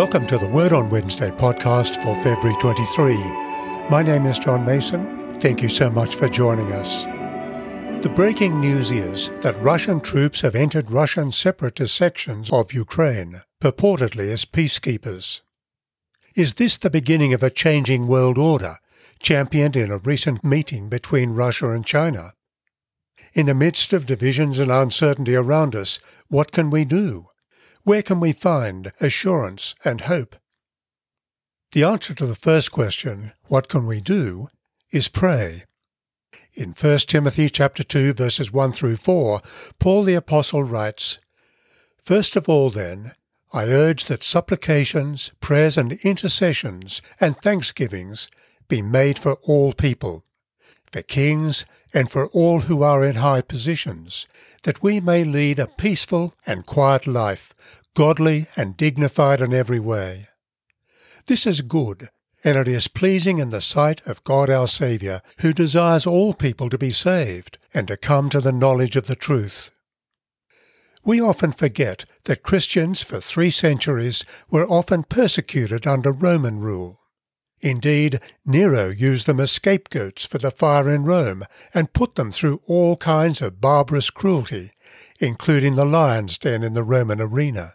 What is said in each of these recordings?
Welcome to the Word on Wednesday podcast for February 23. My name is John Mason. Thank you so much for joining us. The breaking news is that Russian troops have entered Russian separatist sections of Ukraine, purportedly as peacekeepers. Is this the beginning of a changing world order, championed in a recent meeting between Russia and China? In the midst of divisions and uncertainty around us, what can we do? Where can we find assurance and hope? The answer to the first question, what can we do, is pray. In 1 Timothy chapter 2 verses 1 through 4, Paul the apostle writes, First of all then, I urge that supplications, prayers and intercessions and thanksgivings be made for all people, for kings and for all who are in high positions, that we may lead a peaceful and quiet life, godly and dignified in every way. This is good, and it is pleasing in the sight of God our Saviour, who desires all people to be saved and to come to the knowledge of the truth. We often forget that Christians for three centuries were often persecuted under Roman rule. Indeed, Nero used them as scapegoats for the fire in Rome and put them through all kinds of barbarous cruelty, including the lion's den in the Roman arena.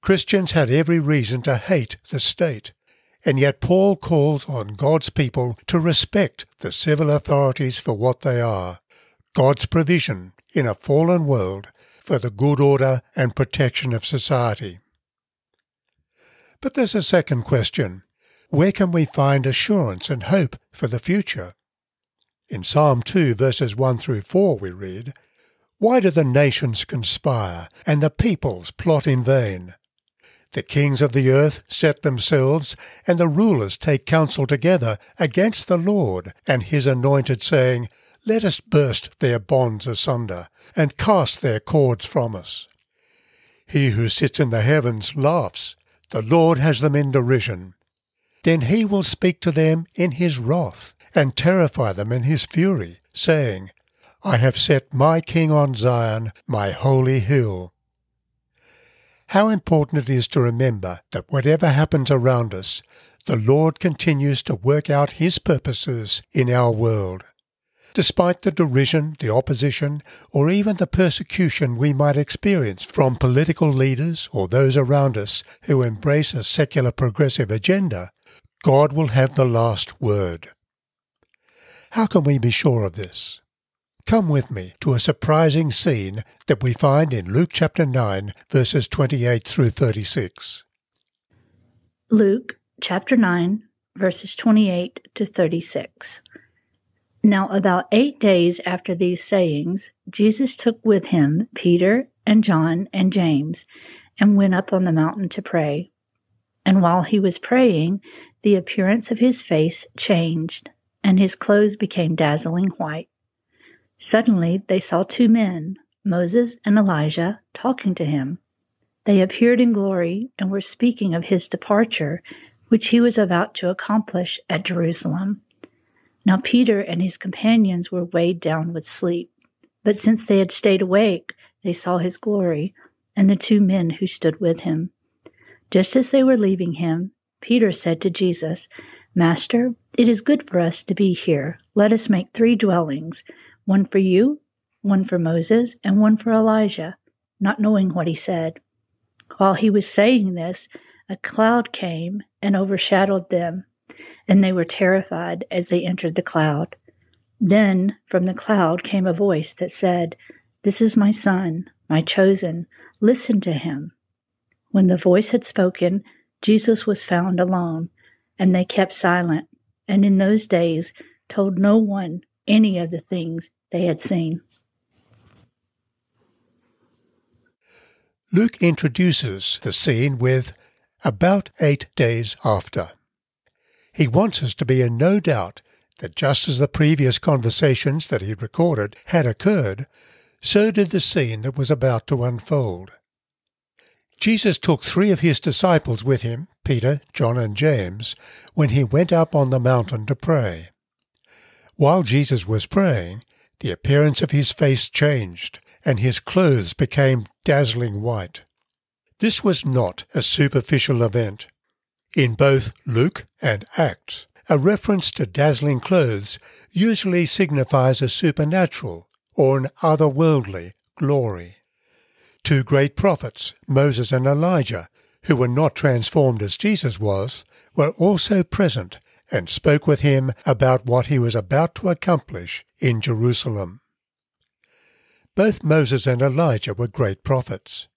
Christians had every reason to hate the state, and yet Paul calls on God's people to respect the civil authorities for what they are God's provision in a fallen world for the good order and protection of society. But there's a second question. Where can we find assurance and hope for the future? In Psalm 2, verses 1 through 4, we read, Why do the nations conspire, and the peoples plot in vain? The kings of the earth set themselves, and the rulers take counsel together against the Lord and his anointed, saying, Let us burst their bonds asunder, and cast their cords from us. He who sits in the heavens laughs, the Lord has them in derision. Then he will speak to them in his wrath, and terrify them in his fury, saying, I have set my king on Zion, my holy hill how important it is to remember that whatever happens around us, the Lord continues to work out His purposes in our world. Despite the derision, the opposition, or even the persecution we might experience from political leaders or those around us who embrace a secular progressive agenda, God will have the last word. How can we be sure of this? Come with me to a surprising scene that we find in Luke chapter 9, verses 28 through 36. Luke chapter 9, verses 28 to 36. Now, about eight days after these sayings, Jesus took with him Peter and John and James and went up on the mountain to pray. And while he was praying, the appearance of his face changed, and his clothes became dazzling white. Suddenly they saw two men, Moses and Elijah, talking to him. They appeared in glory and were speaking of his departure, which he was about to accomplish at Jerusalem. Now Peter and his companions were weighed down with sleep, but since they had stayed awake, they saw his glory and the two men who stood with him. Just as they were leaving him, Peter said to Jesus, Master, it is good for us to be here. Let us make three dwellings one for you, one for Moses, and one for Elijah, not knowing what he said. While he was saying this, a cloud came and overshadowed them, and they were terrified as they entered the cloud. Then from the cloud came a voice that said, This is my son, my chosen. Listen to him. When the voice had spoken, Jesus was found alone, and they kept silent, and in those days told no one any of the things they had seen. Luke introduces the scene with about eight days after. He wants us to be in no doubt that just as the previous conversations that he recorded had occurred, so did the scene that was about to unfold. Jesus took three of his disciples with him, Peter, John, and James, when he went up on the mountain to pray. While Jesus was praying, the appearance of his face changed, and his clothes became dazzling white. This was not a superficial event. In both Luke and Acts, a reference to dazzling clothes usually signifies a supernatural or an otherworldly glory. Two great prophets, Moses and Elijah, who were not transformed as Jesus was, were also present and spoke with him about what he was about to accomplish in Jerusalem. Both Moses and Elijah were great prophets.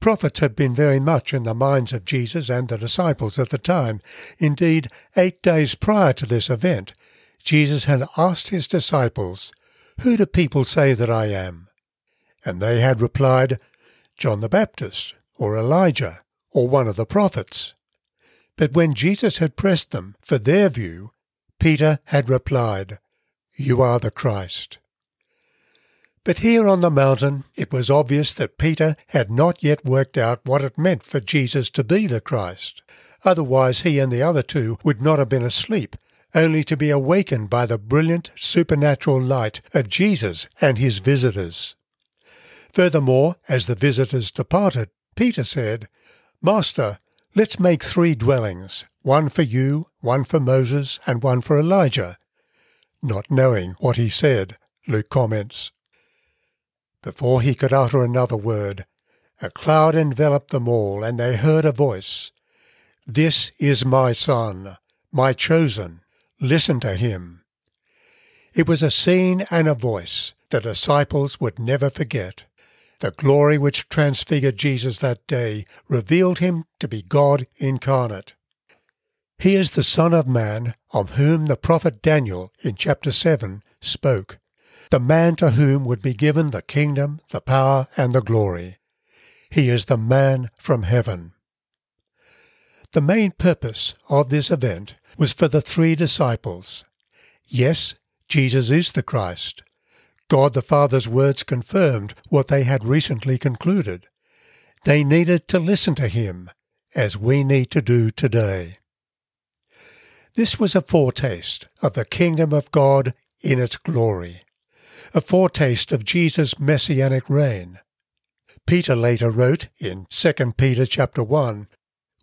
Prophets had been very much in the minds of Jesus and the disciples at the time. Indeed, eight days prior to this event, Jesus had asked his disciples, Who do people say that I am? And they had replied, John the Baptist, or Elijah, or one of the prophets. But when Jesus had pressed them for their view, Peter had replied, You are the Christ. But here on the mountain, it was obvious that Peter had not yet worked out what it meant for Jesus to be the Christ. Otherwise, he and the other two would not have been asleep, only to be awakened by the brilliant supernatural light of Jesus and his visitors. Furthermore, as the visitors departed, Peter said, Master, let's make three dwellings, one for you, one for Moses, and one for Elijah. Not knowing what he said, Luke comments. Before he could utter another word, a cloud enveloped them all, and they heard a voice. This is my Son, my chosen. Listen to him. It was a scene and a voice the disciples would never forget. The glory which transfigured Jesus that day revealed him to be God incarnate. He is the Son of Man of whom the prophet Daniel in chapter 7 spoke, the man to whom would be given the kingdom, the power, and the glory. He is the man from heaven. The main purpose of this event was for the three disciples. Yes, Jesus is the Christ, God the Father's words confirmed what they had recently concluded. They needed to listen to him, as we need to do today. This was a foretaste of the kingdom of God in its glory, a foretaste of Jesus' messianic reign. Peter later wrote in 2 Peter chapter 1,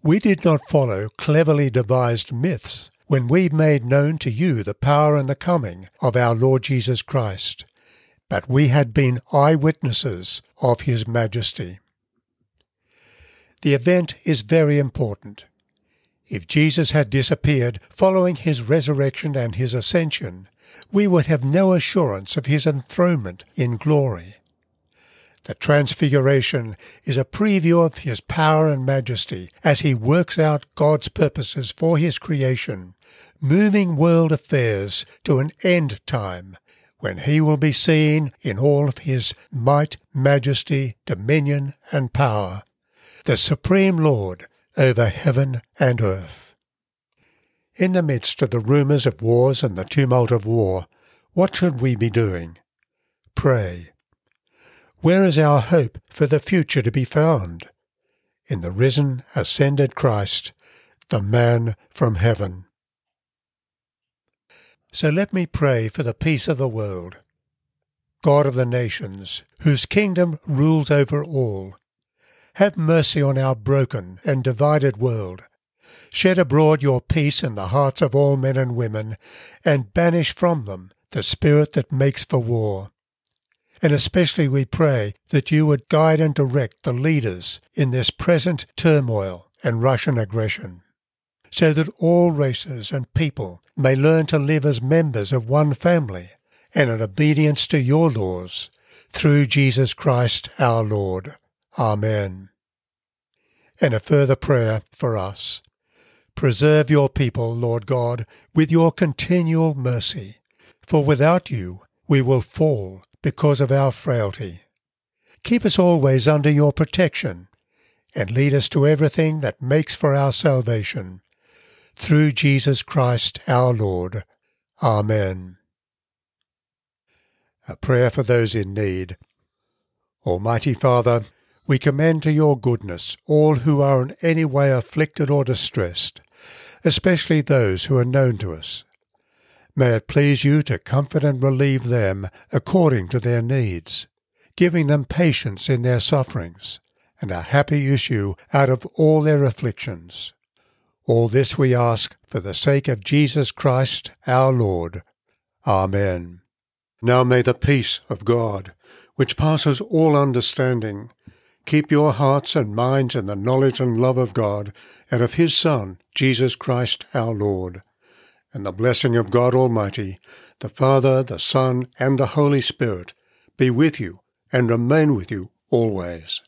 We did not follow cleverly devised myths when we made known to you the power and the coming of our Lord Jesus Christ, but we had been eyewitnesses of His majesty. The event is very important. If Jesus had disappeared following his resurrection and his ascension, we would have no assurance of his enthronement in glory. The Transfiguration is a preview of his power and majesty as he works out God's purposes for his creation, moving world affairs to an end time when he will be seen in all of his might, majesty, dominion, and power, the Supreme Lord over heaven and earth. In the midst of the rumours of wars and the tumult of war, what should we be doing? Pray. Where is our hope for the future to be found? In the risen, ascended Christ, the man from heaven. So let me pray for the peace of the world. God of the nations, whose kingdom rules over all, have mercy on our broken and divided world. Shed abroad your peace in the hearts of all men and women, and banish from them the spirit that makes for war. And especially we pray that you would guide and direct the leaders in this present turmoil and Russian aggression so that all races and people may learn to live as members of one family and in obedience to your laws, through Jesus Christ our Lord. Amen. And a further prayer for us. Preserve your people, Lord God, with your continual mercy, for without you we will fall because of our frailty. Keep us always under your protection, and lead us to everything that makes for our salvation through Jesus Christ our Lord. Amen. A prayer for those in need. Almighty Father, we commend to your goodness all who are in any way afflicted or distressed, especially those who are known to us. May it please you to comfort and relieve them according to their needs, giving them patience in their sufferings, and a happy issue out of all their afflictions. All this we ask for the sake of Jesus Christ our Lord. Amen. Now may the peace of God, which passes all understanding, keep your hearts and minds in the knowledge and love of God and of His Son, Jesus Christ our Lord. And the blessing of God Almighty, the Father, the Son, and the Holy Spirit be with you and remain with you always.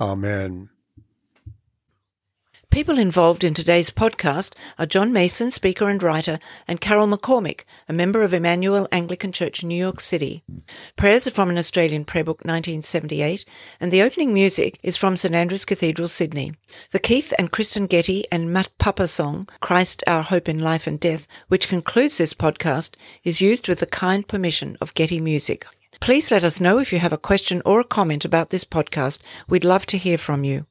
Amen. People involved in today's podcast are John Mason, speaker and writer, and Carol McCormick, a member of Emmanuel Anglican Church, New York City. Prayers are from an Australian prayer book 1978, and the opening music is from St Andrew's Cathedral, Sydney. The Keith and Kristyn Getty and Matt Papa song, Christ Our Hope in Life and Death, which concludes this podcast, is used with the kind permission of Getty Music. Please let us know if you have a question or a comment about this podcast. We'd love to hear from you.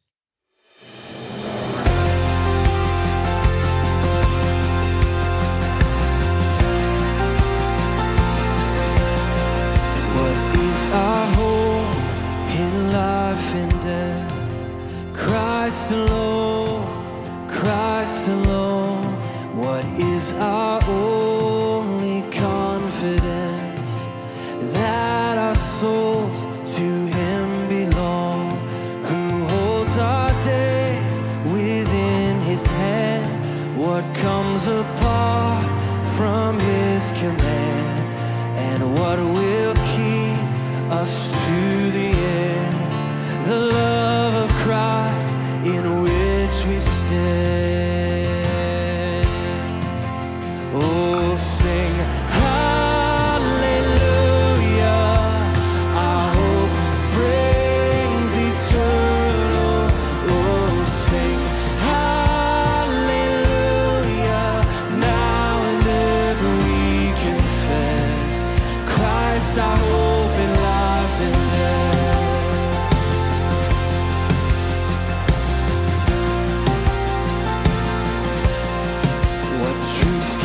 Christ alone, Christ alone. What is our only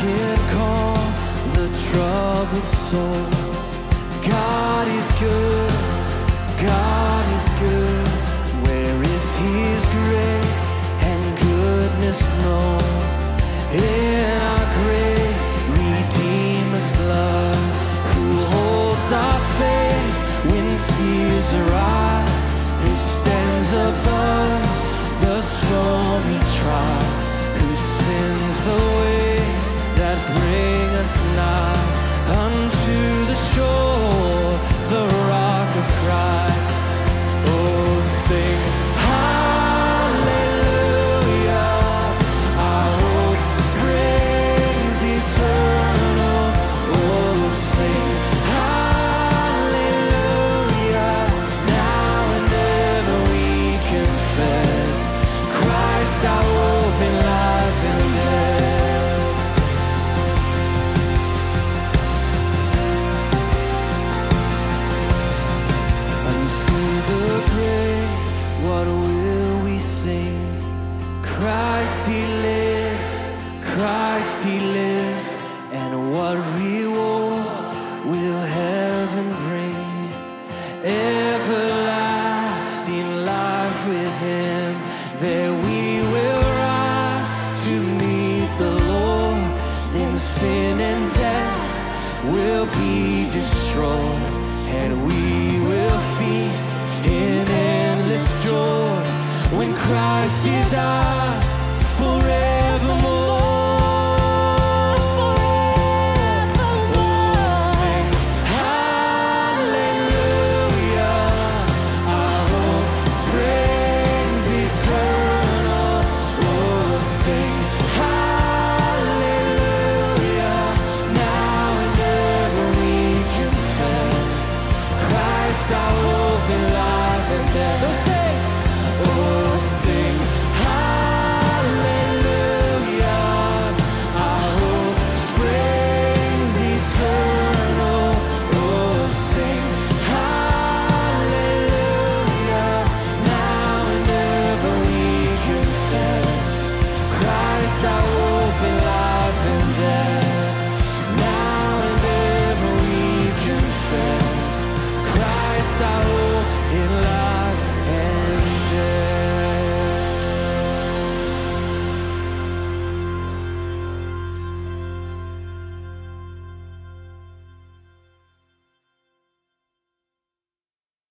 can calm the troubled soul? God is good, God is good. Where is His grace and goodness known? In our great destroyed, and we will feast in endless joy when Christ is ours.